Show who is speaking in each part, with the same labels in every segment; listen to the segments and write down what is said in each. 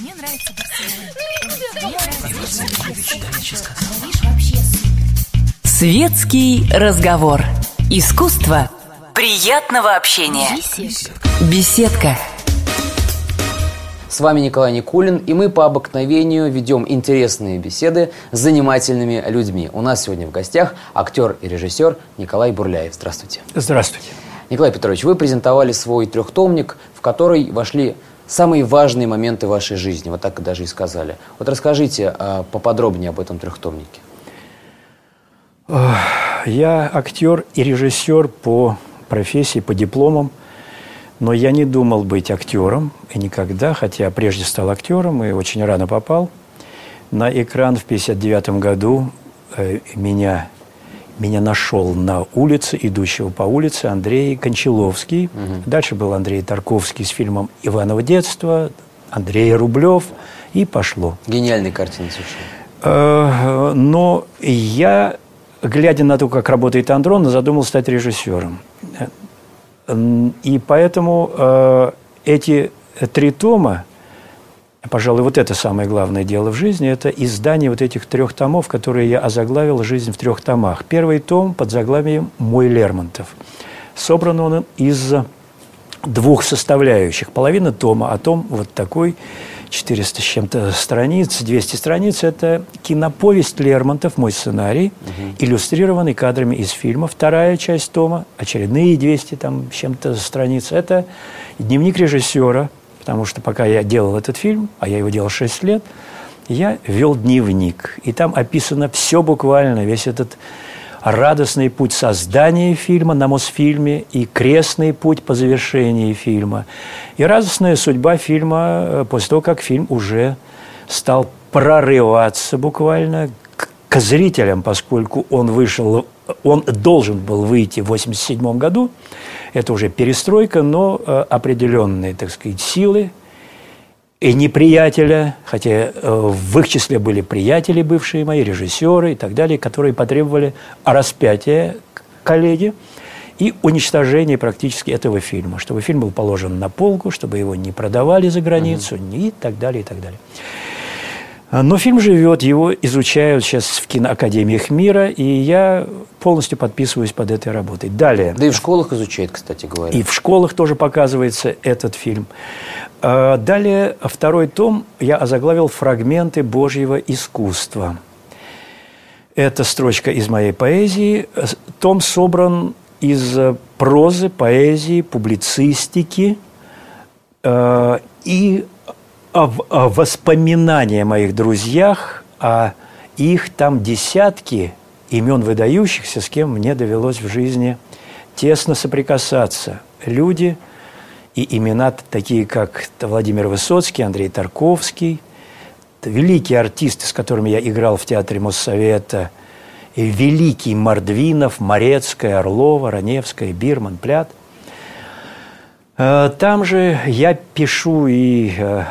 Speaker 1: Мне нравится Светский разговор. Искусство приятного общения. Беседка.
Speaker 2: С вами Николай Никулин, и мы по обыкновению ведем интересные беседы с занимательными людьми. У нас сегодня в гостях актер и режиссер Николай Бурляев. Здравствуйте.
Speaker 3: Здравствуйте.
Speaker 2: Николай Петрович, вы презентовали свой трехтомник, в который вошли самые важные моменты вашей жизни, вот так даже и сказали. Вот расскажите а, поподробнее об этом трехтомнике.
Speaker 3: Я актер и режиссер по профессии, по дипломам, но я не думал быть актером и никогда, хотя прежде стал актером и очень рано попал. На экран в 1959 году э, меня меня нашел на улице, идущего по улице, Андрей Кончаловский. Угу. Дальше был Андрей Тарковский с фильмом «Иваново детство», Андрей Рублев, и пошло.
Speaker 2: Гениальная картина совершенно.
Speaker 3: Э, но я, глядя на то, как работает Андрон, задумал стать режиссером. И поэтому э, эти три тома Пожалуй, вот это самое главное дело в жизни, это издание вот этих трех томов, которые я озаглавил «Жизнь в трех томах». Первый том под заглавием «Мой Лермонтов». Собран он из двух составляющих. Половина тома о том, вот такой, 400 с чем-то страниц, 200 страниц, это киноповесть Лермонтов, мой сценарий, угу. иллюстрированный кадрами из фильма. Вторая часть тома, очередные 200 там с чем-то страниц, это дневник режиссера, потому что пока я делал этот фильм, а я его делал 6 лет, я вел дневник. И там описано все буквально, весь этот радостный путь создания фильма на Мосфильме и крестный путь по завершении фильма. И радостная судьба фильма э, после того, как фильм уже стал прорываться буквально к, к зрителям, поскольку он вышел, он должен был выйти в 1987 году, это уже перестройка, но э, определенные, так сказать, силы и неприятеля, хотя э, в их числе были приятели бывшие мои, режиссеры и так далее, которые потребовали распятия коллеги и уничтожения практически этого фильма, чтобы фильм был положен на полку, чтобы его не продавали за границу угу. и так далее, и так далее. А, но фильм живет, его изучают сейчас в киноакадемиях мира, и я полностью подписываюсь под этой работой. Далее.
Speaker 2: Да и в школах изучают, кстати говоря.
Speaker 3: И в школах тоже показывается этот фильм. А, далее, второй том я озаглавил «Фрагменты Божьего искусства». Это строчка из моей поэзии. Том собран из прозы, поэзии, публицистики а, и воспоминания о моих друзьях, а их там десятки имен выдающихся, с кем мне довелось в жизни тесно соприкасаться. Люди и имена такие, как Владимир Высоцкий, Андрей Тарковский, великие артисты, с которыми я играл в Театре Моссовета, великий Мордвинов, Морецкая, Орлова, Раневская, Бирман, Плят. Э, там же я пишу и э,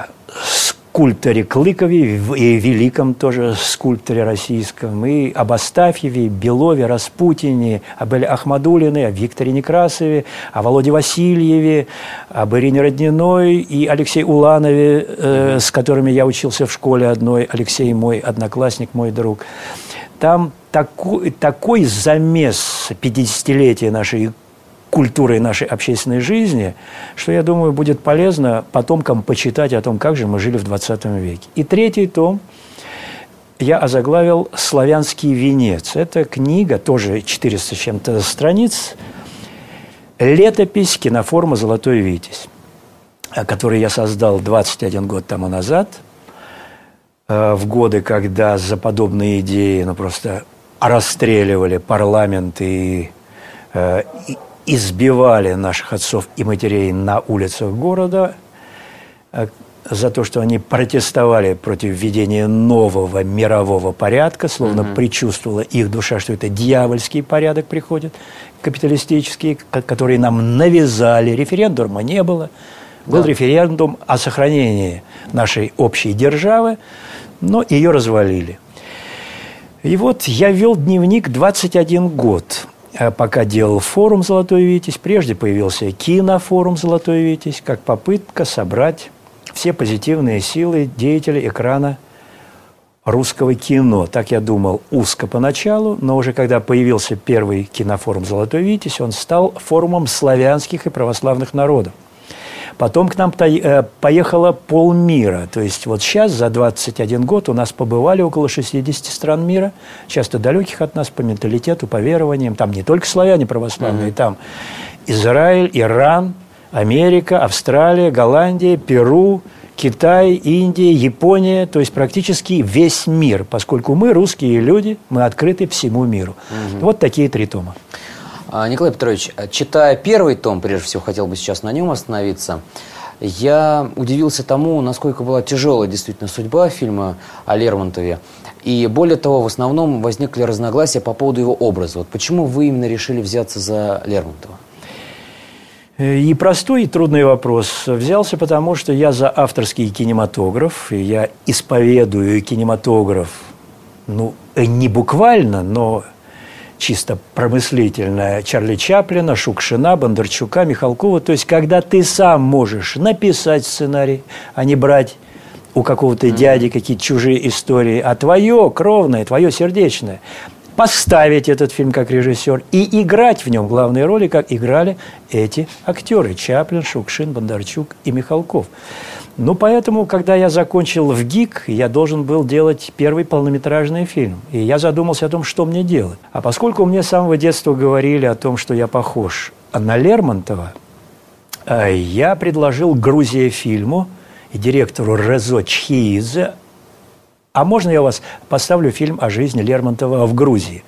Speaker 3: скульпторе Клыкове и великом тоже скульпторе российском, и об Астафьеве, Белове, Распутине, об Эле Ахмадулине, о Викторе Некрасове, о Володе Васильеве, об Ирине Родниной и Алексее Уланове, э, с которыми я учился в школе одной. Алексей мой одноклассник, мой друг. Там такой, такой замес 50-летия нашей культурой нашей общественной жизни, что, я думаю, будет полезно потомкам почитать о том, как же мы жили в 20 веке. И третий том я озаглавил «Славянский венец». Это книга, тоже 400 с чем-то страниц, летопись киноформа «Золотой Витязь», который я создал 21 год тому назад, э, в годы, когда за подобные идеи ну, просто расстреливали парламент и, э, и, избивали наших отцов и матерей на улицах города э, за то, что они протестовали против введения нового мирового порядка, словно угу. предчувствовала их душа, что это дьявольский порядок приходит, капиталистический, который нам навязали. Референдума не было. Был да. референдум о сохранении нашей общей державы, но ее развалили. И вот я вел дневник 21 год. Э, пока делал форум «Золотой Витязь», прежде появился кинофорум «Золотой Витязь», как попытка собрать все позитивные силы деятелей экрана русского кино. Так я думал узко поначалу, но уже когда появился первый кинофорум «Золотой Витязь», он стал форумом славянских и православных народов. Потом к нам э, поехало полмира. То есть вот сейчас за 21 год у нас побывали около 60 стран мира, часто далеких от нас по менталитету, по верованиям. Там не только славяне православные, mm-hmm. там Израиль, Иран, Америка, Австралия, Голландия, Перу, Китай, Индия, Япония, то есть практически весь мир, поскольку мы, русские люди, мы открыты всему миру. Угу. Вот такие три тома.
Speaker 2: А, Николай Петрович, читая первый том, прежде всего хотел бы сейчас на нем остановиться, я удивился тому, насколько была тяжелая действительно судьба фильма о Лермонтове. И более того, в основном возникли разногласия по поводу его образа. Вот почему вы именно решили взяться за Лермонтова?
Speaker 3: И простой, и трудный вопрос. Взялся потому, что я за авторский кинематограф, и я исповедую кинематограф, ну, не буквально, но чисто промыслительная Чарли Чаплина, Шукшина, Бондарчука, Михалкова. То есть, когда ты сам можешь написать сценарий, а не брать у какого-то дяди какие-то чужие истории, а твое кровное, твое сердечное, поставить этот фильм как режиссер и играть в нем главные роли, как играли эти актеры Чаплин, Шукшин, Бондарчук и Михалков. Ну, поэтому, когда я закончил в ГИК, я должен был делать первый полнометражный фильм. И я задумался о том, что мне делать. А поскольку мне с самого детства говорили о том, что я похож на Лермонтова, э, я предложил Грузия фильму и директору Резо Чхиидзе, а можно я вас поставлю фильм о жизни Лермонтова в Грузии?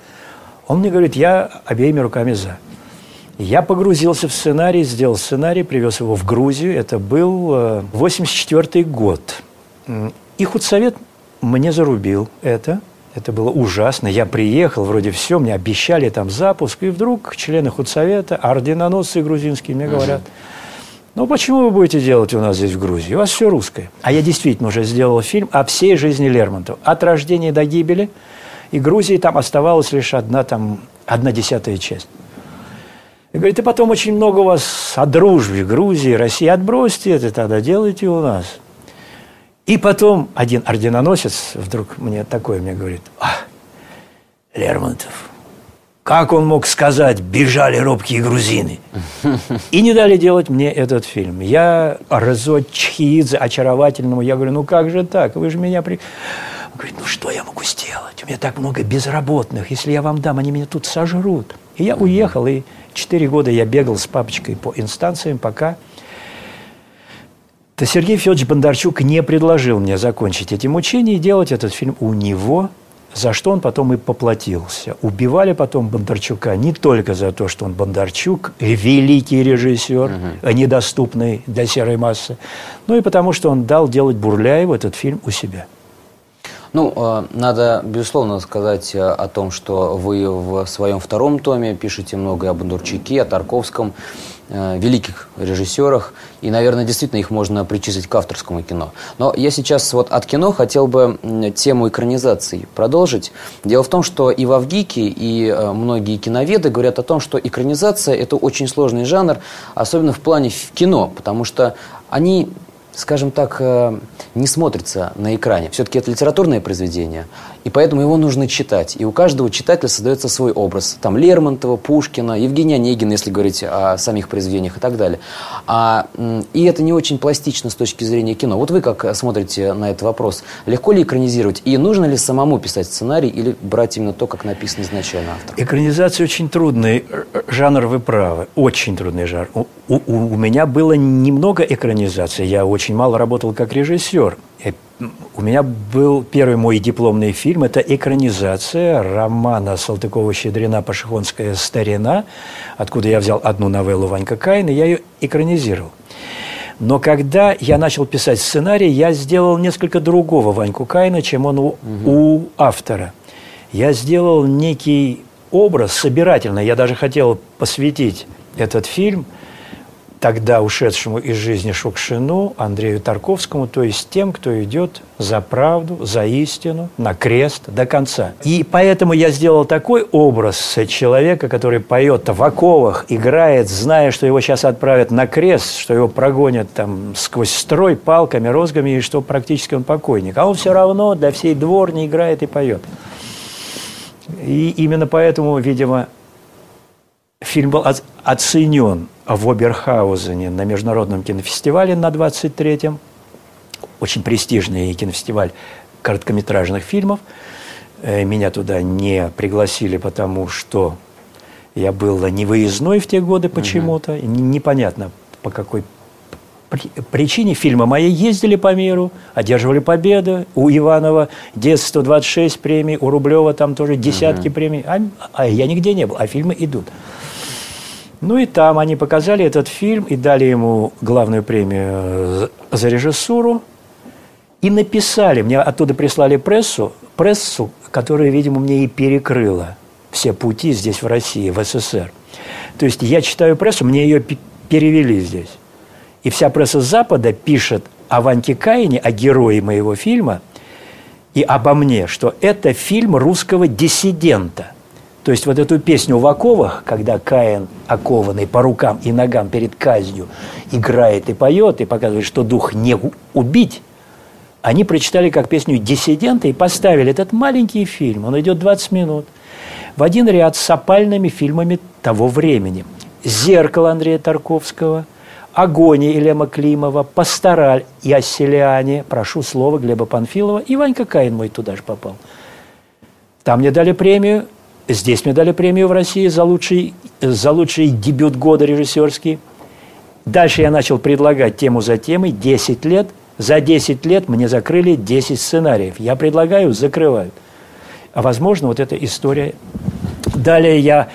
Speaker 3: Он мне говорит, я обеими руками за. Я погрузился в сценарий, сделал сценарий, привез его в Грузию. Это был 84 э, год. И худсовет мне зарубил это. Это было ужасно. Я приехал, вроде все, мне обещали там запуск. И вдруг члены худсовета, орденоносцы грузинские мне говорят, ну почему вы будете делать у нас здесь в Грузии? У вас все русское. А я действительно уже сделал фильм о всей жизни Лермонтова. От рождения до гибели. И Грузии там оставалась лишь одна, там, одна десятая часть. И говорит, и потом очень много у вас о дружбе Грузии, России. Отбросьте это тогда, делайте у нас. И потом один орденоносец вдруг мне такое мне говорит, а, Лермонтов, как он мог сказать, бежали робкие грузины? И не дали делать мне этот фильм. Я Резо Чхиидзе очаровательному, я говорю, ну как же так, вы же меня... При... Говорит, ну что я могу сделать? У меня так много безработных, если я вам дам, они меня тут сожрут. И я уехал, и четыре года я бегал с папочкой по инстанциям, пока то Сергей Федорович Бондарчук не предложил мне закончить эти мучения и делать этот фильм у него, за что он потом и поплатился. Убивали потом Бондарчука не только за то, что он Бондарчук, великий режиссер, угу. недоступный для серой массы, но и потому, что он дал делать Бурляеву этот фильм у себя.
Speaker 2: Ну, э, надо, безусловно, сказать э, о том, что вы в своем втором томе пишете много о Бондарчуке, о Тарковском, э, великих режиссерах, и, наверное, действительно их можно причислить к авторскому кино. Но я сейчас вот от кино хотел бы тему экранизации продолжить. Дело в том, что и в Авгике, и многие киноведы говорят о том, что экранизация – это очень сложный жанр, особенно в плане кино, потому что они скажем так, э, не смотрится на экране. Все-таки это литературное произведение, и поэтому его нужно читать. И у каждого читателя создается свой образ. Там Лермонтова, Пушкина, Евгения Онегина, если говорить о самих произведениях и так далее. А, и это не очень пластично с точки зрения кино. Вот вы как смотрите на этот вопрос? Легко ли экранизировать? И нужно ли самому писать сценарий или брать именно то, как написано изначально автором?
Speaker 3: Экранизация очень трудный жанр, вы правы. Очень трудный жанр. У, у, у меня было немного экранизации. Я очень мало работал как режиссер. У меня был первый мой дипломный фильм. Это экранизация романа Салтыкова-Щедрина «Пашихонская старина», откуда я взял одну новеллу Ванька Каина, я ее экранизировал. Но когда я начал писать сценарий, я сделал несколько другого Ваньку Каина, чем он у, угу. у автора. Я сделал некий образ собирательный. Я даже хотел посвятить этот фильм – тогда ушедшему из жизни Шукшину, Андрею Тарковскому, то есть тем, кто идет за правду, за истину, на крест до конца. И поэтому я сделал такой образ человека, который поет в оковах, играет, зная, что его сейчас отправят на крест, что его прогонят там сквозь строй палками, розгами, и что практически он покойник. А он все равно для всей дворни играет и поет. И именно поэтому, видимо, фильм был оценен в Оберхаузене на Международном кинофестивале на 23-м. Очень престижный кинофестиваль короткометражных фильмов. Э, меня туда не пригласили, потому что я был не выездной в те годы почему-то. Угу. Непонятно, по какой причине фильмы мои ездили по миру, одерживали победы. У Иванова детство 26 премий, у Рублева там тоже десятки угу. премий. А, а я нигде не был, а фильмы идут. Ну и там они показали этот фильм и дали ему главную премию за режиссуру. И написали, мне оттуда прислали прессу, прессу, которая, видимо, мне и перекрыла все пути здесь, в России, в СССР. То есть я читаю прессу, мне ее перевели здесь. И вся пресса Запада пишет о Ваньке Каине, о герое моего фильма, и обо мне, что это фильм русского диссидента – то есть вот эту песню в оковах, когда Каин, окованный по рукам и ногам перед казнью, играет и поет, и показывает, что дух не убить, они прочитали как песню «Диссиденты» и поставили этот маленький фильм, он идет 20 минут, в один ряд с опальными фильмами того времени. «Зеркало» Андрея Тарковского, «Агония» Елема Климова, «Пастораль» и «Оселяне», прошу слова Глеба Панфилова, и Ванька Каин мой туда же попал. Там мне дали премию Здесь мне дали премию в России за лучший, за лучший дебют года режиссерский. Дальше я начал предлагать тему за темой 10 лет. За 10 лет мне закрыли 10 сценариев. Я предлагаю, закрывают. А возможно, вот эта история. Далее я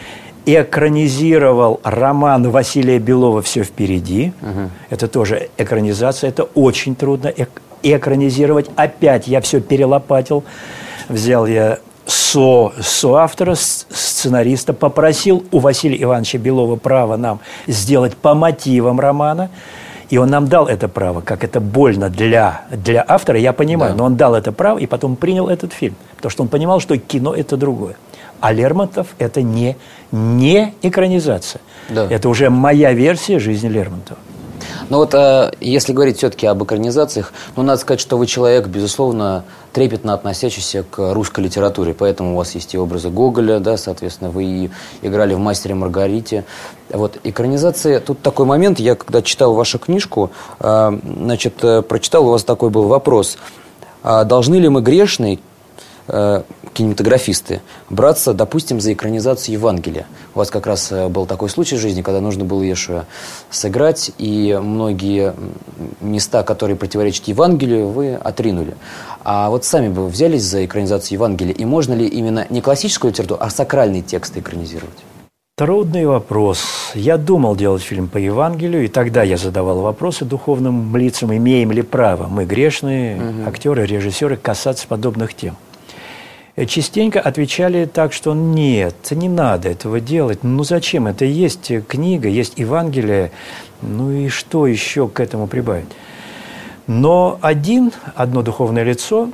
Speaker 3: экранизировал роман Василия Белова «Все впереди». Угу. Это тоже экранизация. Это очень трудно эк- экранизировать. Опять я все перелопатил. Взял я со, соавтора, сценариста, попросил у Василия Ивановича Белова право нам сделать по мотивам романа. И он нам дал это право, как это больно для, для автора, я понимаю, да. но он дал это право и потом принял этот фильм. Потому что он понимал, что кино – это другое. А Лермонтов – это не, не экранизация. Да. Это уже моя версия жизни Лермонтова.
Speaker 2: Но вот э, если говорить все-таки об экранизациях, ну, надо сказать, что вы человек, безусловно, трепетно относящийся к русской литературе. Поэтому у вас есть и образы Гоголя, да, соответственно, вы и играли в «Мастере Маргарите». Вот, экранизация, тут такой момент, я когда читал вашу книжку, э, значит, э, прочитал, у вас такой был вопрос. А должны ли мы грешные Э, кинематографисты браться, допустим, за экранизацию Евангелия. У вас как раз э, был такой случай в жизни, когда нужно было Ешуа сыграть, и многие места, которые противоречат Евангелию, вы отринули. А вот сами бы взялись за экранизацию Евангелия, и можно ли именно не классическую литературу, а сакральные тексты экранизировать?
Speaker 3: Трудный вопрос. Я думал делать фильм по Евангелию, и тогда я задавал вопросы духовным лицам, имеем ли право мы, грешные угу. актеры, режиссеры, касаться подобных тем. Э, частенько отвечали так, что нет, не надо этого делать. Ну зачем? Это есть книга, есть Евангелие. Ну и что еще к этому прибавить? Но один, одно духовное лицо,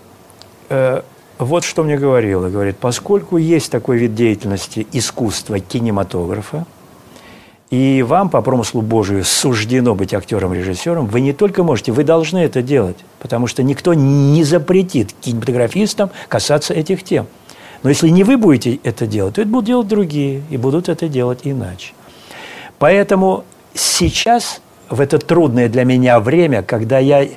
Speaker 3: э, вот что мне говорило. Говорит, поскольку есть такой вид деятельности искусства кинематографа, и вам по промыслу Божию суждено быть актером-режиссером, вы не только можете, вы должны это делать, потому что никто не запретит кинематографистам касаться этих тем. Но если не вы будете это делать, то это будут делать другие, и будут это делать иначе. Поэтому сейчас, в это трудное для меня время, когда я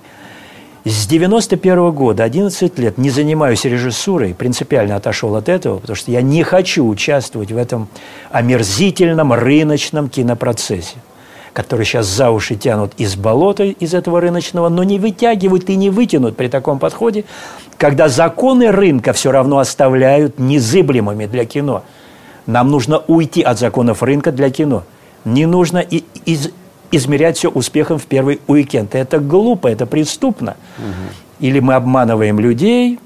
Speaker 3: с 91 -го года, 11 лет, не занимаюсь режиссурой, принципиально отошел от этого, потому что я не хочу участвовать в этом омерзительном рыночном кинопроцессе, который сейчас за уши тянут из болота, из этого рыночного, но не вытягивают и не вытянут при таком подходе, когда законы рынка все равно оставляют незыблемыми для кино. Нам нужно уйти от законов рынка для кино. Не нужно и, из, измерять все успехом в первый уикенд. Это глупо, это преступно. Угу. Или мы обманываем людей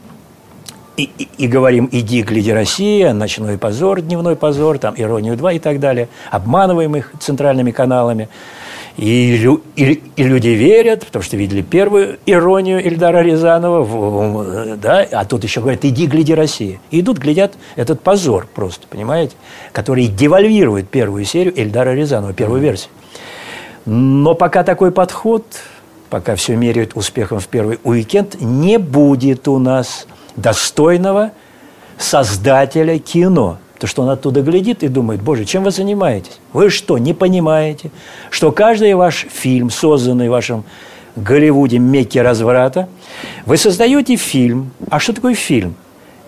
Speaker 3: и, и, и говорим «иди, гляди, Россия», «Ночной позор», «Дневной позор», там «Иронию 2» и так далее. Обманываем их центральными каналами. И, и, и люди верят, потому что видели первую иронию Ильдара Рязанова, в, да, а тут еще говорят, иди, гляди Россия. И идут, глядят этот позор просто, понимаете, который девальвирует первую серию Ильдара Рязанова, первую версию. Но пока такой подход, пока все меряют успехом в первый уикенд, не будет у нас достойного создателя кино – то что он оттуда глядит и думает, боже, чем вы занимаетесь? Вы что, не понимаете, что каждый ваш фильм, созданный в вашем Голливуде Мекке разврата, вы создаете фильм. А что такое фильм?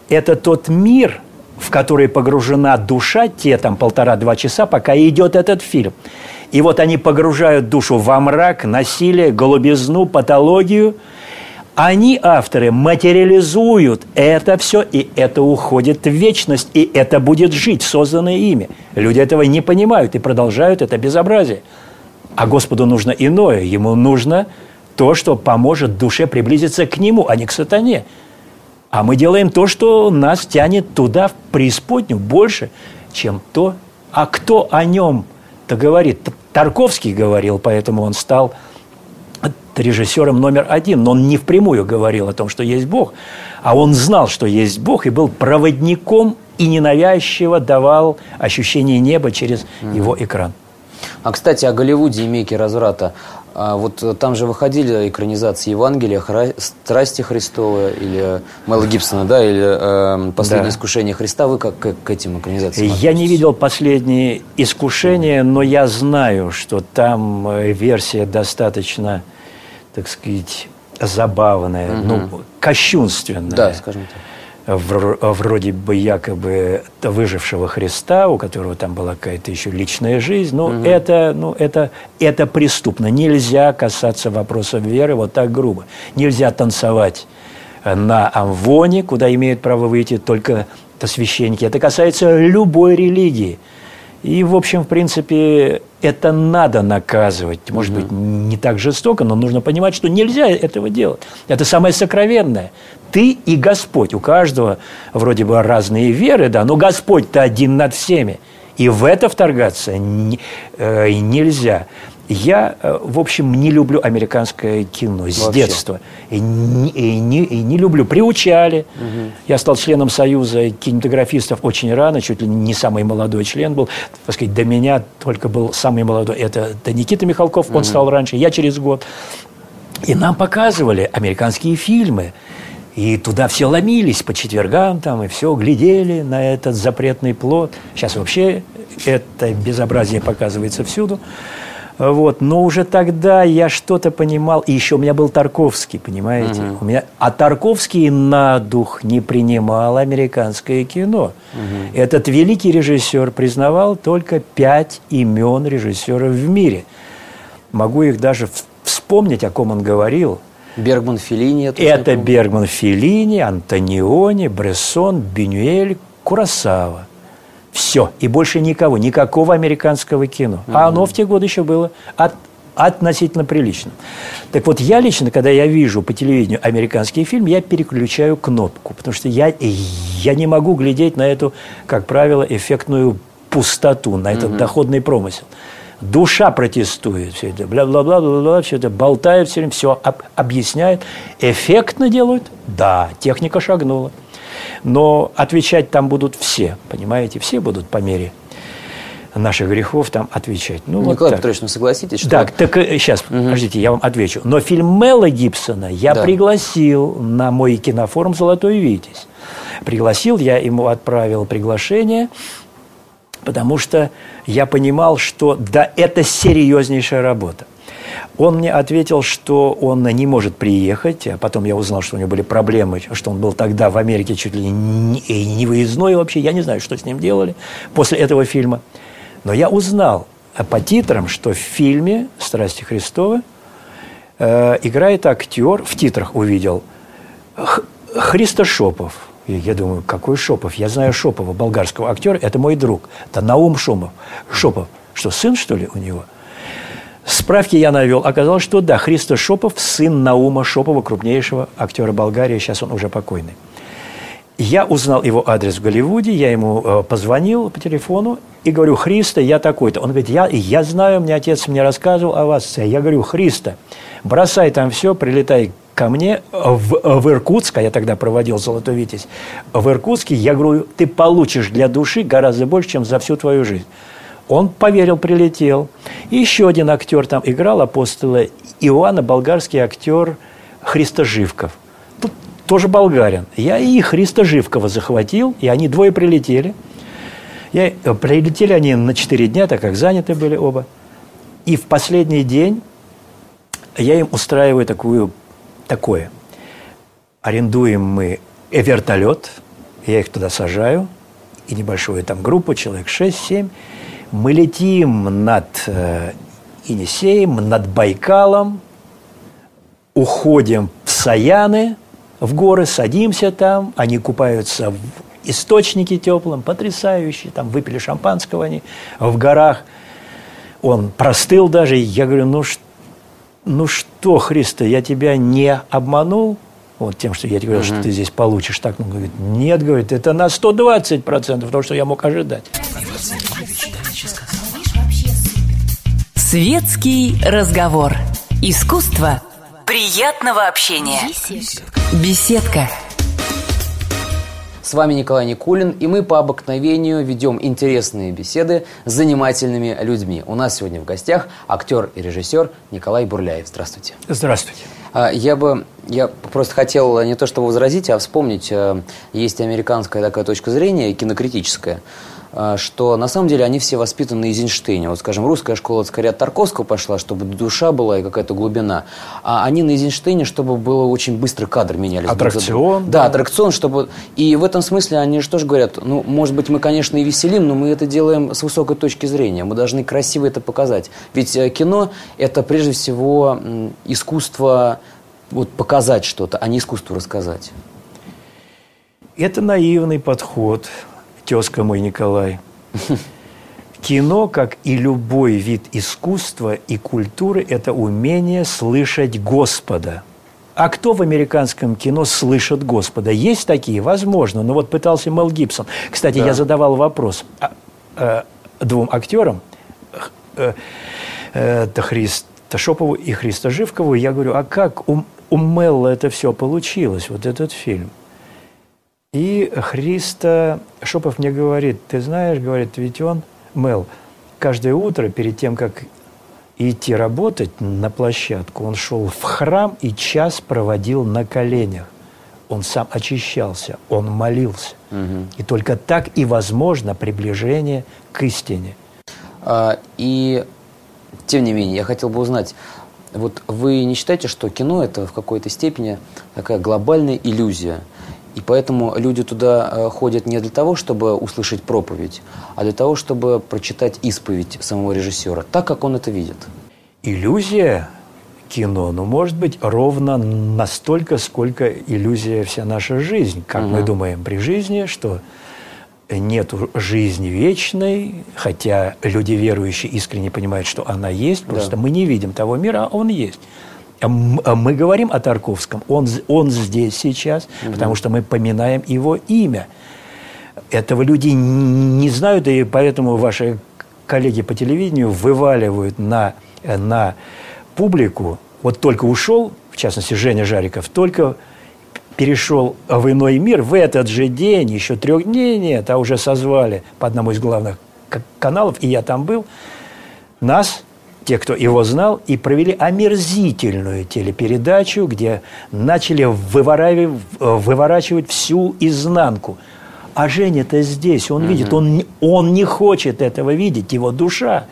Speaker 3: Это тот мир, в который погружена душа, те там полтора-два часа, пока идет этот фильм. И вот они погружают душу во мрак, насилие, голубизну, патологию – они, авторы, материализуют это все, и это уходит в вечность, и это будет жить, созданное ими. Люди этого не понимают и продолжают это безобразие. А Господу нужно иное. Ему нужно то, что поможет душе приблизиться к Нему, а не к сатане. А мы делаем то, что нас тянет туда, в преисподнюю, больше, чем то. А кто о нем-то говорит? Тарковский говорил, поэтому он стал режиссером номер один, но он не впрямую говорил о том, что есть Бог, а он знал, что есть Бог, и был проводником и ненавязчиво давал ощущение неба через mm-hmm. его экран.
Speaker 2: А, кстати, о Голливуде и мейке разврата. А вот там же выходили экранизации Евангелия, Хра... «Страсти Христовы» или Мэла Гибсона, да, или э, «Последнее да. искушение Христа». Вы как, как к этим экранизациям
Speaker 3: Я не видел «Последнее искушение», но я знаю, что там э, версия достаточно так сказать, забавная, угу. ну, кощунственная.
Speaker 2: Да, скажем так.
Speaker 3: Вроде бы якобы выжившего Христа, у которого там была какая-то еще личная жизнь. Ну, угу. это, ну это, это преступно. Нельзя касаться вопросов веры вот так грубо. Нельзя танцевать на амвоне, куда имеют право выйти только священники. Это касается любой религии. И, в общем, в принципе, это надо наказывать. Может быть, не так жестоко, но нужно понимать, что нельзя этого делать. Это самое сокровенное. Ты и Господь. У каждого вроде бы разные веры, да, но Господь-то один над всеми. И в это вторгаться не, э, нельзя. Я, э, в общем, не люблю американское кино с Вообще. детства. И не, и, не, и не люблю. Приучали. Угу. Я стал членом Союза кинематографистов очень рано, чуть ли не самый молодой член был. Так сказать, до меня только был самый молодой. Это, это Никита Михалков, угу. он стал раньше, я через год. И нам показывали американские фильмы. И туда все ломились по четвергам там, и все глядели на этот запретный плод. Сейчас вообще это безобразие показывается всюду. Вот. Но уже тогда я что-то понимал. И еще у меня был Тарковский, понимаете? Угу. У меня... А Тарковский на дух не принимал американское кино. Угу. Этот великий режиссер признавал только пять имен режиссеров в мире. Могу их даже вспомнить, о ком он говорил.
Speaker 2: Бергман Филини.
Speaker 3: Это Бергман Филини, Антониони, Брессон, Бенюэль, Курасава. Все. И больше никого. Никакого американского кино. Mm-hmm. А оно в те годы еще было от, относительно прилично. Так вот, я лично, когда я вижу по телевидению американский фильм, я переключаю кнопку. Потому что я, я не могу глядеть на эту, как правило, эффектную пустоту, на этот mm-hmm. доходный промысел. Душа протестует, все это, бла-бла-бла-бла, все это болтает все время, все об, объясняет. Эффектно делают? Да, техника шагнула. Но отвечать там будут все, понимаете, все будут по мере наших грехов там отвечать.
Speaker 2: Ну, Николай вот Петрович, ну согласитесь, что...
Speaker 3: Так, так сейчас, угу. подождите, я вам отвечу. Но фильм Мела Гибсона я да. пригласил на мой кинофорум «Золотой Витязь». Пригласил, я ему отправил приглашение, потому что я понимал, что да, это серьезнейшая работа. Он мне ответил, что он не может приехать, а потом я узнал, что у него были проблемы, что он был тогда в Америке чуть ли не, не выездной вообще, я не знаю, что с ним делали после этого фильма. Но я узнал по титрам, что в фильме «Страсти Христовы» э, играет актер, в титрах увидел, Христо Шопов. Я думаю, какой Шопов? Я знаю Шопова, болгарского актера, это мой друг. Это Наум Шумов. Шопов. Что, сын, что ли, у него? Справки я навел. Оказалось, что да, Христо Шопов, сын Наума Шопова, крупнейшего актера Болгарии, сейчас он уже покойный. Я узнал его адрес в Голливуде, я ему э, позвонил по телефону, и говорю, Христа, я такой-то. Он говорит, я, я знаю, мне отец мне рассказывал о вас. Я говорю, Христа, бросай там все, прилетай ко мне в, в Иркутск, а я тогда проводил «Золотой Витязь», в Иркутске, я говорю, ты получишь для души гораздо больше, чем за всю твою жизнь. Он поверил, прилетел. И еще один актер там играл, апостола Иоанна, болгарский актер Христа Живков. Тут тоже болгарин. Я и Христа Живкова захватил, и они двое прилетели. Я, э, прилетели они на четыре дня, так как заняты были оба. И в последний день я им устраиваю такую, такое. Арендуем мы вертолет, я их туда сажаю, и небольшую там группу, человек 6-7, мы летим над э, Енисеем, над Байкалом, уходим в Саяны, в горы, садимся там, они купаются в источнике теплом, потрясающие, там выпили шампанского они в горах. Он простыл даже, я говорю, ну, ну что, Христо, я тебя не обманул? Вот тем, что я тебе говорил, угу. что ты здесь получишь так. Он говорит, нет, говорит, это на 120% того, что я мог ожидать.
Speaker 1: Светский разговор. Искусство приятного общения. Беседка.
Speaker 2: С вами Николай Никулин, и мы по обыкновению ведем интересные беседы с занимательными людьми. У нас сегодня в гостях актер и режиссер Николай Бурляев. Здравствуйте.
Speaker 3: Здравствуйте.
Speaker 2: А, я бы, я просто хотел не то чтобы возразить, а вспомнить, э, есть американская такая точка зрения, кинокритическая, что на самом деле они все воспитаны на Эйзенштейне. Вот, скажем, русская школа скорее от Тарковского пошла, чтобы душа была и какая-то глубина. А они на Эйзенштейне, чтобы было очень быстро кадр менялись.
Speaker 3: Аттракцион.
Speaker 2: Да, да, аттракцион, чтобы... И в этом смысле они же тоже говорят, ну, может быть, мы, конечно, и веселим, но мы это делаем с высокой точки зрения. Мы должны красиво это показать. Ведь э, кино – это прежде всего искусство вот показать что-то, а не искусство рассказать.
Speaker 3: Это наивный подход тезка мой Николай. Кино, как и любой вид искусства и культуры, это умение слышать Господа. А кто в американском кино слышит Господа? Есть такие? Возможно. Но вот пытался Мел Гибсон. Кстати, да. я задавал вопрос а, э, двум актерам, э, э, это Христа Шопову и Христа Живкову. Я говорю, а как у, у Мелла это все получилось, вот этот фильм? И Христа Шопов мне говорит, ты знаешь, говорит, ведь он, Мел, каждое утро перед тем, как идти работать на площадку, он шел в храм и час проводил на коленях. Он сам очищался, он молился. Угу. И только так и возможно приближение к истине.
Speaker 2: А, и тем не менее, я хотел бы узнать, вот вы не считаете, что кино это в какой-то степени такая глобальная иллюзия? И поэтому люди туда э, ходят не для того, чтобы услышать проповедь, а для того, чтобы прочитать исповедь самого режиссера, так, как он это видит.
Speaker 3: Иллюзия кино, ну, может быть, ровно настолько, сколько иллюзия вся наша жизнь. Как угу. мы думаем при жизни, что нет жизни вечной, хотя люди верующие искренне понимают, что она есть, просто да. мы не видим того мира, а он есть. А мы говорим о Тарковском, он, он здесь сейчас, угу. потому что мы поминаем его имя. Этого люди не знают, и поэтому ваши коллеги по телевидению вываливают на, на публику. Вот только ушел, в частности, Женя Жариков, только перешел в иной мир в этот же день, еще трех дней нет, а уже созвали по одному из главных каналов, и я там был, нас те, кто его знал, и провели омерзительную телепередачу, где начали выворачивать, выворачивать всю изнанку. А Женя-то здесь, он угу. видит, он, он не хочет этого видеть, его душа.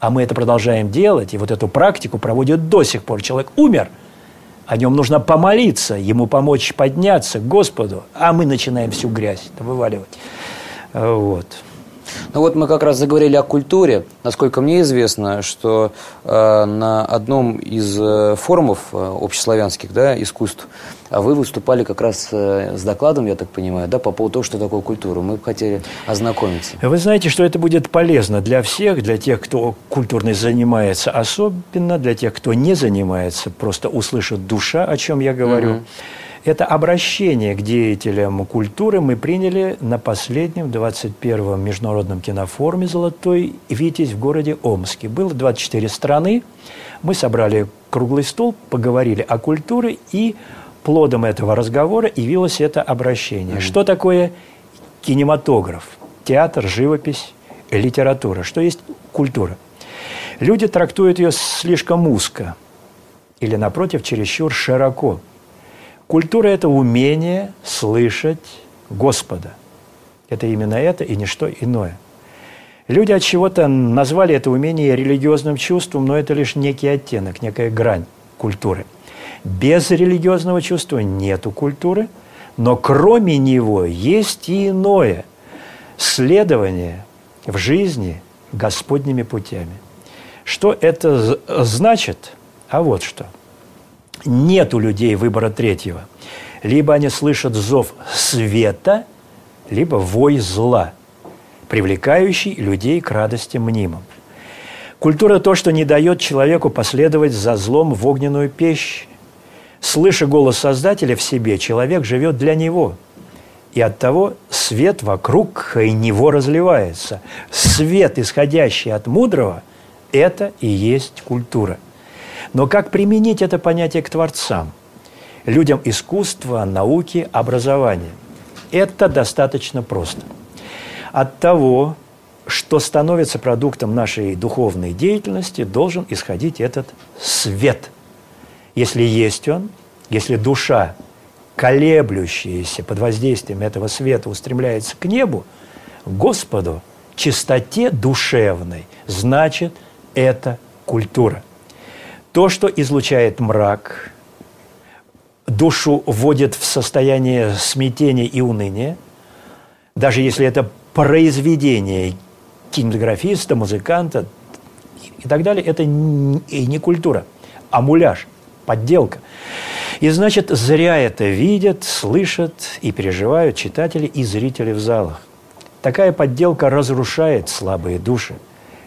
Speaker 3: А мы это продолжаем делать, и вот эту практику проводят до сих пор. Человек умер, о нем нужно помолиться, ему помочь подняться к Господу, а мы начинаем всю грязь вываливать. Вот.
Speaker 2: Ну вот мы как раз заговорили о культуре. Насколько мне известно, что э, на одном из э, форумов э, общеславянских да, искусств а вы выступали как раз э, с докладом, я так понимаю, да, по поводу того, что такое культура. Мы бы хотели ознакомиться.
Speaker 3: Вы знаете, что это будет полезно для всех, для тех, кто культурно занимается, особенно для тех, кто не занимается, просто услышит душа, о чем я говорю. Угу. Это обращение к деятелям культуры мы приняли на последнем 21-м международном кинофоруме «Золотой Витязь» в городе Омске. Было 24 страны. Мы собрали круглый стол, поговорили о культуре, и плодом этого разговора явилось это обращение. Mm-hmm. Что такое кинематограф? Театр, живопись, литература. Что есть культура? Люди трактуют ее слишком узко или, напротив, чересчур широко – Культура – это умение слышать Господа. Это именно это и ничто иное. Люди от чего-то назвали это умение религиозным чувством, но это лишь некий оттенок, некая грань культуры. Без религиозного чувства нету культуры, но кроме него есть и иное – следование в жизни Господними путями. Что это значит? А вот что – нет у людей выбора третьего. Либо они слышат зов света, либо вой зла, привлекающий людей к радости мнимым. Культура – то, что не дает человеку последовать за злом в огненную печь. Слыша голос Создателя в себе, человек живет для него. И от того свет вокруг него разливается. Свет, исходящий от мудрого, это и есть культура. Но как применить это понятие к творцам, людям искусства, науки, образования? Это достаточно просто. От того, что становится продуктом нашей духовной деятельности, должен исходить этот свет. Если есть он, если душа, колеблющаяся под воздействием этого света, устремляется к небу, Господу, чистоте душевной, значит, это культура. То, что излучает мрак, душу вводит в состояние смятения и уныния, даже если это произведение кинематографиста, музыканта и так далее, это и не культура, а муляж, подделка. И значит, зря это видят, слышат и переживают читатели и зрители в залах. Такая подделка разрушает слабые души,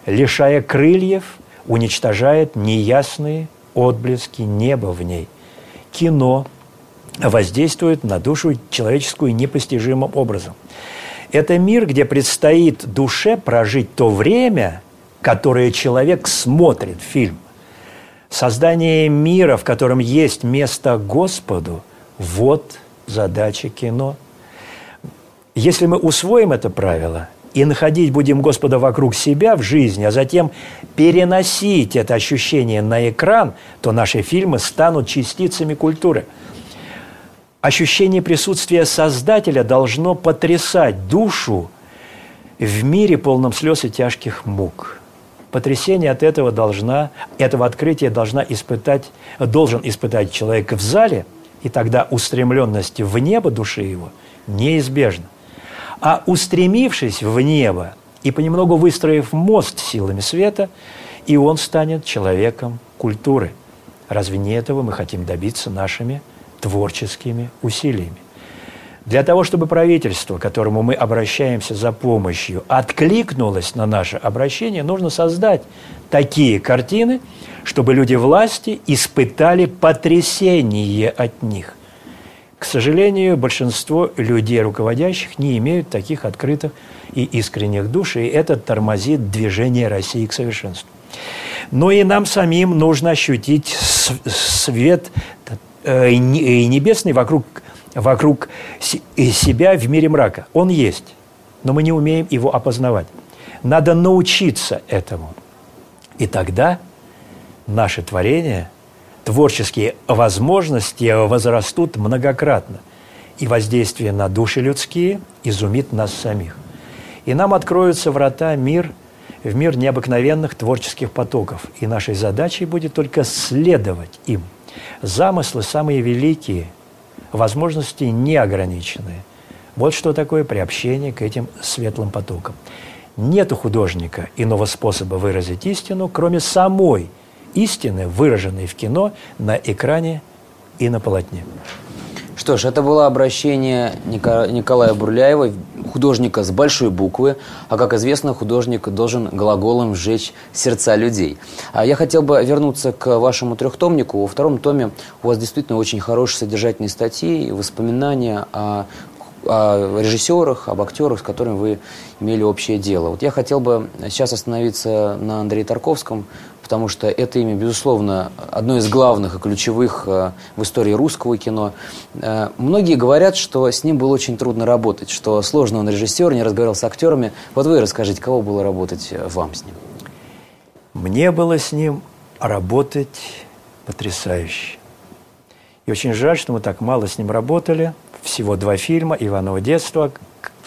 Speaker 3: лишая крыльев – уничтожает неясные отблески неба в ней. Кино воздействует на душу человеческую непостижимым образом. Это мир, где предстоит душе прожить то время, которое человек смотрит фильм. Создание мира, в котором есть место Господу, вот задача кино. Если мы усвоим это правило – и находить будем Господа вокруг себя в жизни, а затем переносить это ощущение на экран, то наши фильмы станут частицами культуры. Ощущение присутствия Создателя должно потрясать душу в мире полном слез и тяжких мук. Потрясение от этого должна, этого открытия должна испытать, должен испытать человек в зале, и тогда устремленность в небо души его неизбежна а устремившись в небо и понемногу выстроив мост силами света, и он станет человеком культуры. Разве не этого мы хотим добиться нашими творческими усилиями? Для того, чтобы правительство, к которому мы обращаемся за помощью, откликнулось на наше обращение, нужно создать такие картины, чтобы люди власти испытали потрясение от них. К сожалению, большинство людей, руководящих, не имеют таких открытых и искренних душ, и это тормозит движение России к совершенству. Но и нам самим нужно ощутить свет э, небесный вокруг, вокруг себя в мире мрака. Он есть, но мы не умеем его опознавать. Надо научиться этому. И тогда наше творение – творческие возможности возрастут многократно, и воздействие на души людские изумит нас самих. И нам откроются врата мир, в мир необыкновенных творческих потоков, и нашей задачей будет только следовать им. Замыслы самые великие, возможности неограниченные. Вот что такое приобщение к этим светлым потокам. Нет у художника иного способа выразить истину, кроме самой истины, выраженной в кино, на экране и на полотне.
Speaker 2: Что ж, это было обращение Николая Бурляева, художника с большой буквы, а, как известно, художник должен глаголом сжечь сердца людей. А я хотел бы вернуться к вашему трехтомнику. Во втором томе у вас действительно очень хорошие содержательные статьи, воспоминания о о режиссерах, об актерах, с которыми вы имели общее дело. Вот я хотел бы сейчас остановиться на Андрее Тарковском, потому что это имя, безусловно, одно из главных и ключевых э, в истории русского кино. Э, многие говорят, что с ним было очень трудно работать, что сложно он режиссер, не разговаривал с актерами. Вот вы расскажите, кого было работать э, вам с ним?
Speaker 3: Мне было с ним работать потрясающе. И очень жаль, что мы так мало с ним работали. Всего два фильма «Иваново детство»,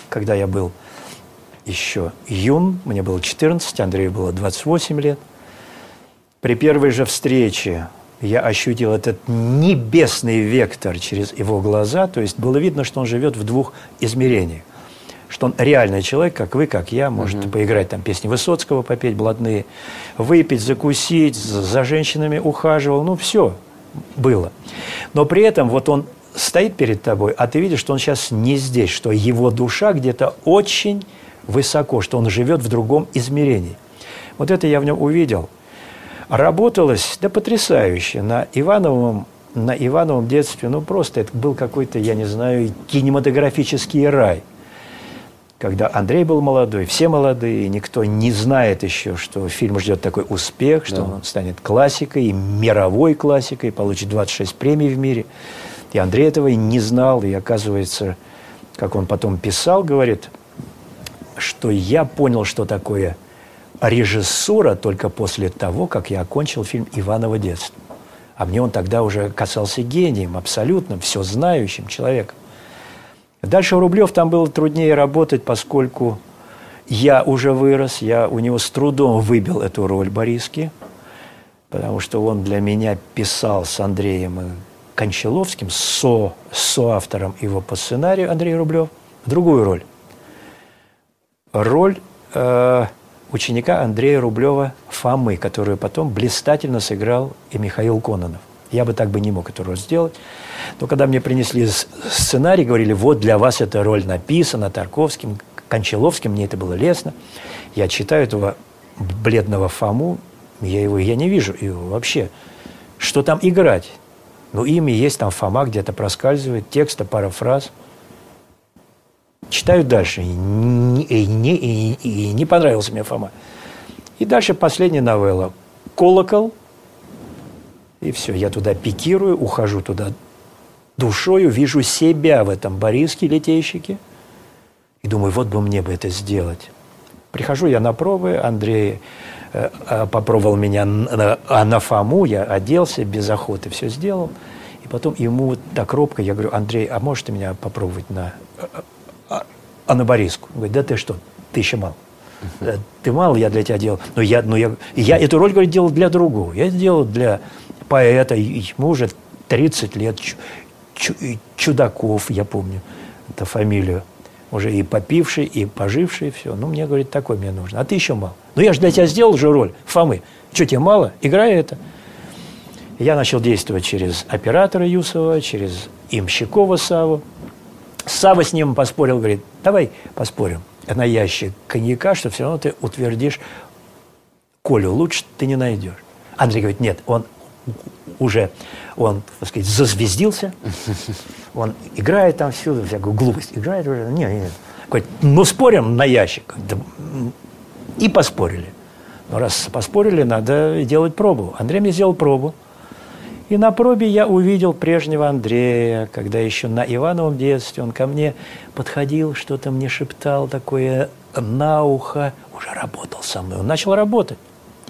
Speaker 3: когда я был еще юн, мне было 14, Андрею было 28 лет – при первой же встрече я ощутил этот небесный вектор через его глаза, то есть было видно, что он живет в двух измерениях. Что он реальный человек, как вы, как я, может угу. поиграть там песни Высоцкого, попеть блатные, выпить, закусить, за женщинами ухаживал, ну все было. Но при этом вот он стоит перед тобой, а ты видишь, что он сейчас не здесь, что его душа где-то очень высоко, что он живет в другом измерении. Вот это я в нем увидел – Работалось, да потрясающе, на Ивановом, на Ивановом детстве, ну просто это был какой-то, я не знаю, кинематографический рай. Когда Андрей был молодой, все молодые, никто не знает еще, что фильм ждет такой успех, что да. он станет классикой, и мировой классикой, получит 26 премий в мире. И Андрей этого и не знал, и оказывается, как он потом писал, говорит, что я понял, что такое – режиссура только после того, как я окончил фильм «Иваново детство». А мне он тогда уже касался гением, абсолютно, все знающим человеком. Дальше у Рублев там было труднее работать, поскольку я уже вырос, я у него с трудом выбил эту роль Бориски, потому что он для меня писал с Андреем Кончаловским, со, соавтором его по сценарию Андрей Рублев, другую роль. Роль э, ученика Андрея Рублева Фомы, которую потом блистательно сыграл и Михаил Кононов. Я бы так бы не мог эту роль сделать. Но когда мне принесли сценарий, говорили, вот для вас эта роль написана Тарковским, Кончаловским, мне это было лестно. Я читаю этого бледного Фому, я его я не вижу его вообще. Что там играть? Ну, имя есть, там Фома где-то проскальзывает, текста, пара фраз – Читаю дальше. И не, и и, не понравился мне Фома. И дальше последняя новелла. «Колокол». И все, я туда пикирую, ухожу туда душою, вижу себя в этом Бориске летейщике. И думаю, вот бы мне бы это сделать. Прихожу я на пробы, Андрей э, э, попробовал меня на, а на Фому, я оделся без охоты, все сделал. И потом ему так робко, я говорю, Андрей, а можешь ты меня попробовать на э, а на Бориску. Говорит, да ты что, ты еще мал. Ты мало, я для тебя делал. Но я, но я, я эту роль, говорит, делал для другого. Я сделал для поэта, ему уже 30 лет, Чу, Чудаков, я помню, это фамилию. Уже и попивший, и поживший, все. Ну, мне, говорит, такой мне нужно. А ты еще мало. Ну, я же для тебя сделал же роль Фомы. Что, тебе мало? Играй это. Я начал действовать через оператора Юсова, через Имщикова Саву. Сава с ним поспорил, говорит, давай поспорим на ящик коньяка, что все равно ты утвердишь Колю, лучше ты не найдешь. Андрей говорит, нет, он уже, он, так сказать, зазвездился, он играет там всюду, всякую глупость, играет уже, нет, нет. Говорит, ну спорим на ящик. И поспорили. Но раз поспорили, надо делать пробу. Андрей мне сделал пробу. И на пробе я увидел прежнего Андрея, когда еще на Ивановом детстве он ко мне подходил, что-то мне шептал такое на ухо, уже работал со мной. Он начал работать.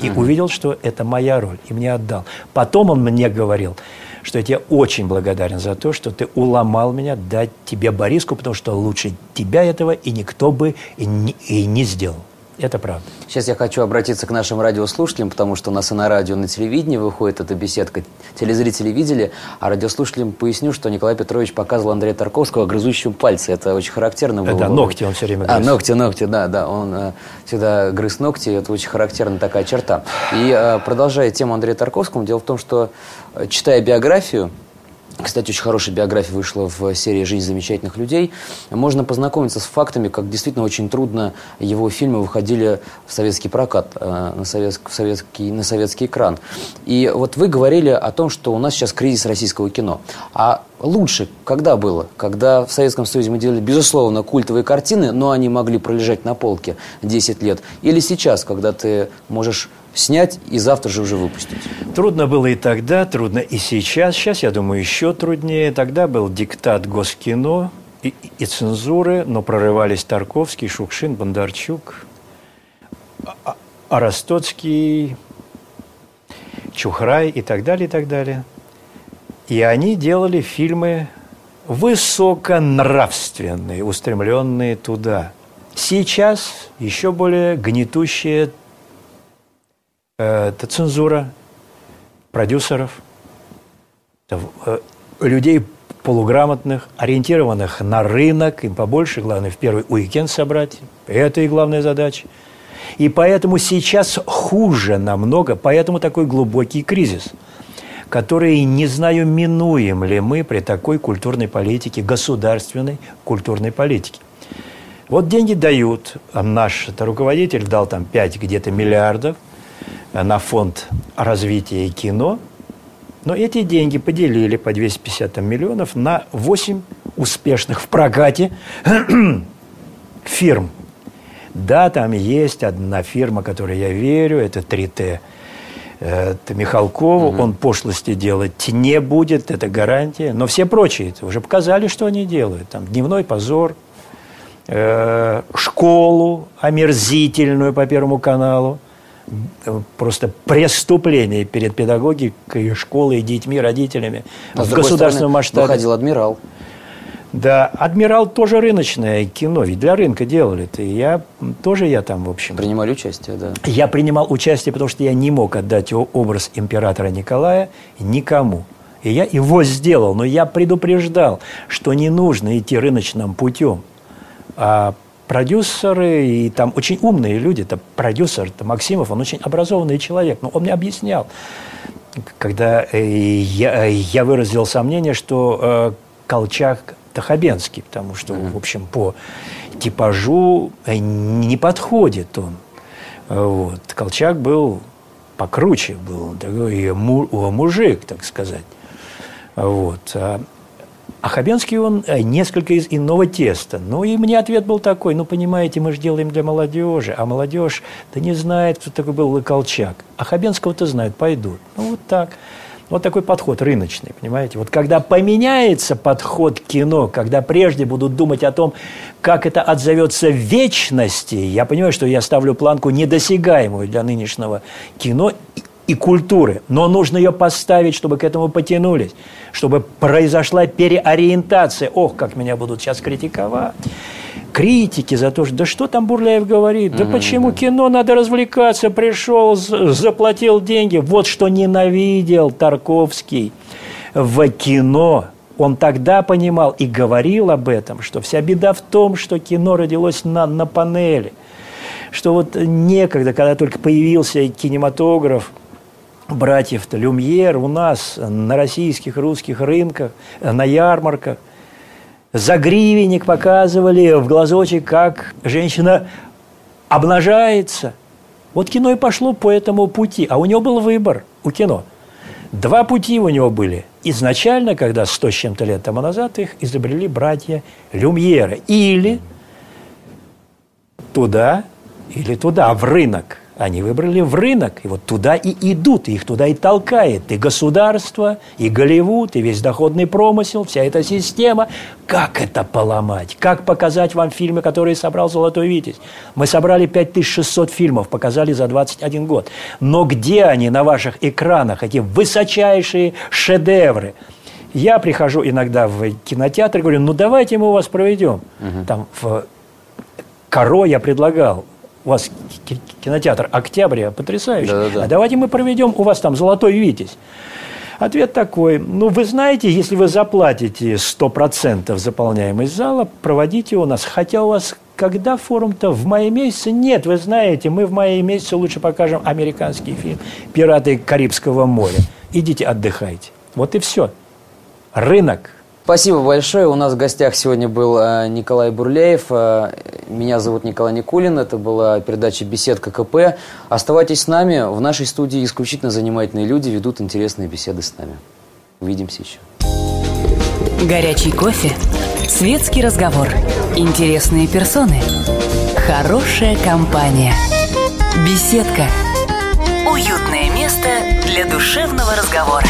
Speaker 3: И угу. увидел, что это моя роль, и мне отдал. Потом он мне говорил, что я тебе очень благодарен за то, что ты уломал меня дать тебе Бориску, потому что лучше тебя этого и никто бы и не, и не сделал. Это правда.
Speaker 2: Сейчас я хочу обратиться к нашим радиослушателям, потому что у нас и на радио, и на телевидении выходит эта беседка. Телезрители видели, а радиослушателям поясню, что Николай Петрович показывал Андрея Тарковского грызущим пальцы. Это очень характерно было.
Speaker 3: Да, ногти он все время а,
Speaker 2: грыз. А, ногти, ногти, да, да. Он э, всегда грыз ногти, это очень характерная такая черта. И э, продолжая тему Андрея Тарковского, дело в том, что, э, читая биографию, кстати, очень хорошая биография вышла в серии «Жизнь замечательных людей». Можно познакомиться с фактами, как действительно очень трудно его фильмы выходили в советский прокат, э, на советский, в советский, на советский экран. И вот вы говорили о том, что у нас сейчас кризис российского кино. А лучше когда было? Когда в Советском Союзе мы делали, безусловно, культовые картины, но они могли пролежать на полке 10 лет. Или сейчас, когда ты можешь снять и завтра же уже выпустить?
Speaker 3: Трудно было и тогда, трудно и сейчас. Сейчас, я думаю, еще труднее. Тогда был диктат Госкино и, и цензуры, но прорывались Тарковский, Шукшин, Бондарчук, а, Аростоцкий, Чухрай и так далее, и так далее. И они делали фильмы высоконравственные, устремленные туда. Сейчас еще более гнетущая это цензура продюсеров, э, людей полуграмотных, ориентированных на рынок, им побольше, главное, в первый уикенд собрать. Это и главная задача. И поэтому сейчас хуже намного, поэтому такой глубокий кризис, который, не знаю, минуем ли мы при такой культурной политике, государственной культурной политике. Вот деньги дают, а наш руководитель дал там 5 где-то миллиардов – на фонд развития кино, но эти деньги поделили по 250 миллионов на 8 успешных в прокате фирм. Да, там есть одна фирма, которой я верю, это 3Т. Это Михалкову, угу. он пошлости делать не будет, это гарантия. Но все прочие уже показали, что они делают. Там дневной позор, э, школу омерзительную по Первому каналу – просто преступление перед педагогикой, школой, детьми, родителями
Speaker 2: а в государственном масштабе. Выходил адмирал.
Speaker 3: Да, «Адмирал» тоже рыночное кино, ведь для рынка делали это. И я тоже я там, в общем.
Speaker 2: Принимали участие, да.
Speaker 3: Я принимал участие, потому что я не мог отдать образ императора Николая никому. И я его сделал, но я предупреждал, что не нужно идти рыночным путем, а продюсеры и там очень умные люди, это продюсер, это Максимов, он очень образованный человек, но он мне объяснял, когда э, я, я выразил сомнение, что э, Колчак Тахабенский, потому что, в общем, по типажу э, не подходит он. Вот. Колчак был покруче, был такой мужик, так сказать. Вот. А а Хабенский, он э, несколько из иного теста. Ну, и мне ответ был такой, ну, понимаете, мы же делаем для молодежи, а молодежь, да не знает, кто такой был Колчак. А Хабенского-то знают, пойдут. Ну, вот так. Вот такой подход рыночный, понимаете? Вот когда поменяется подход к кино, когда прежде будут думать о том, как это отзовется в вечности, я понимаю, что я ставлю планку недосягаемую для нынешнего кино и культуры, но нужно ее поставить, чтобы к этому потянулись, чтобы произошла переориентация. Ох, как меня будут сейчас критиковать. Критики за то, что да что там Бурляев говорит, да mm-hmm. почему кино надо развлекаться, пришел, заплатил деньги. Вот что ненавидел Тарковский в кино. Он тогда понимал и говорил об этом, что вся беда в том, что кино родилось на, на панели. Что вот некогда, когда только появился кинематограф, братьев-то Люмьер у нас на российских, русских рынках, на ярмарках. За гривенник показывали в глазочек, как женщина обнажается. Вот кино и пошло по этому пути. А у него был выбор, у кино. Два пути у него были. Изначально, когда сто с чем-то лет тому назад их изобрели братья Люмьеры. Или туда, или туда, в рынок. Они выбрали в рынок, и вот туда и идут, и их туда и толкает и государство, и Голливуд, и весь доходный промысел, вся эта система. Как это поломать? Как показать вам фильмы, которые собрал «Золотой Витязь»? Мы собрали 5600 фильмов, показали за 21 год. Но где они на ваших экранах, эти высочайшие шедевры? Я прихожу иногда в кинотеатр и говорю, ну давайте мы у вас проведем. Угу. Там в Каро я предлагал у вас кинотеатр «Октября» потрясающий. Да, да, да. А давайте мы проведем у вас там «Золотой Витязь». Ответ такой, ну, вы знаете, если вы заплатите 100% заполняемость зала, проводите у нас. Хотя у вас когда форум-то в мае месяце? Нет, вы знаете, мы в мае месяце лучше покажем американский фильм «Пираты Карибского моря». Идите отдыхайте. Вот и все. рынок.
Speaker 2: Спасибо большое. У нас в гостях сегодня был э, Николай Бурляев. Э, меня зовут Николай Никулин. Это была передача «Беседка КП». Оставайтесь с нами. В нашей студии исключительно занимательные люди ведут интересные беседы с нами. Увидимся еще.
Speaker 1: Горячий кофе, светский разговор, интересные персоны, хорошая компания. Беседка. Уютное место для душевного разговора.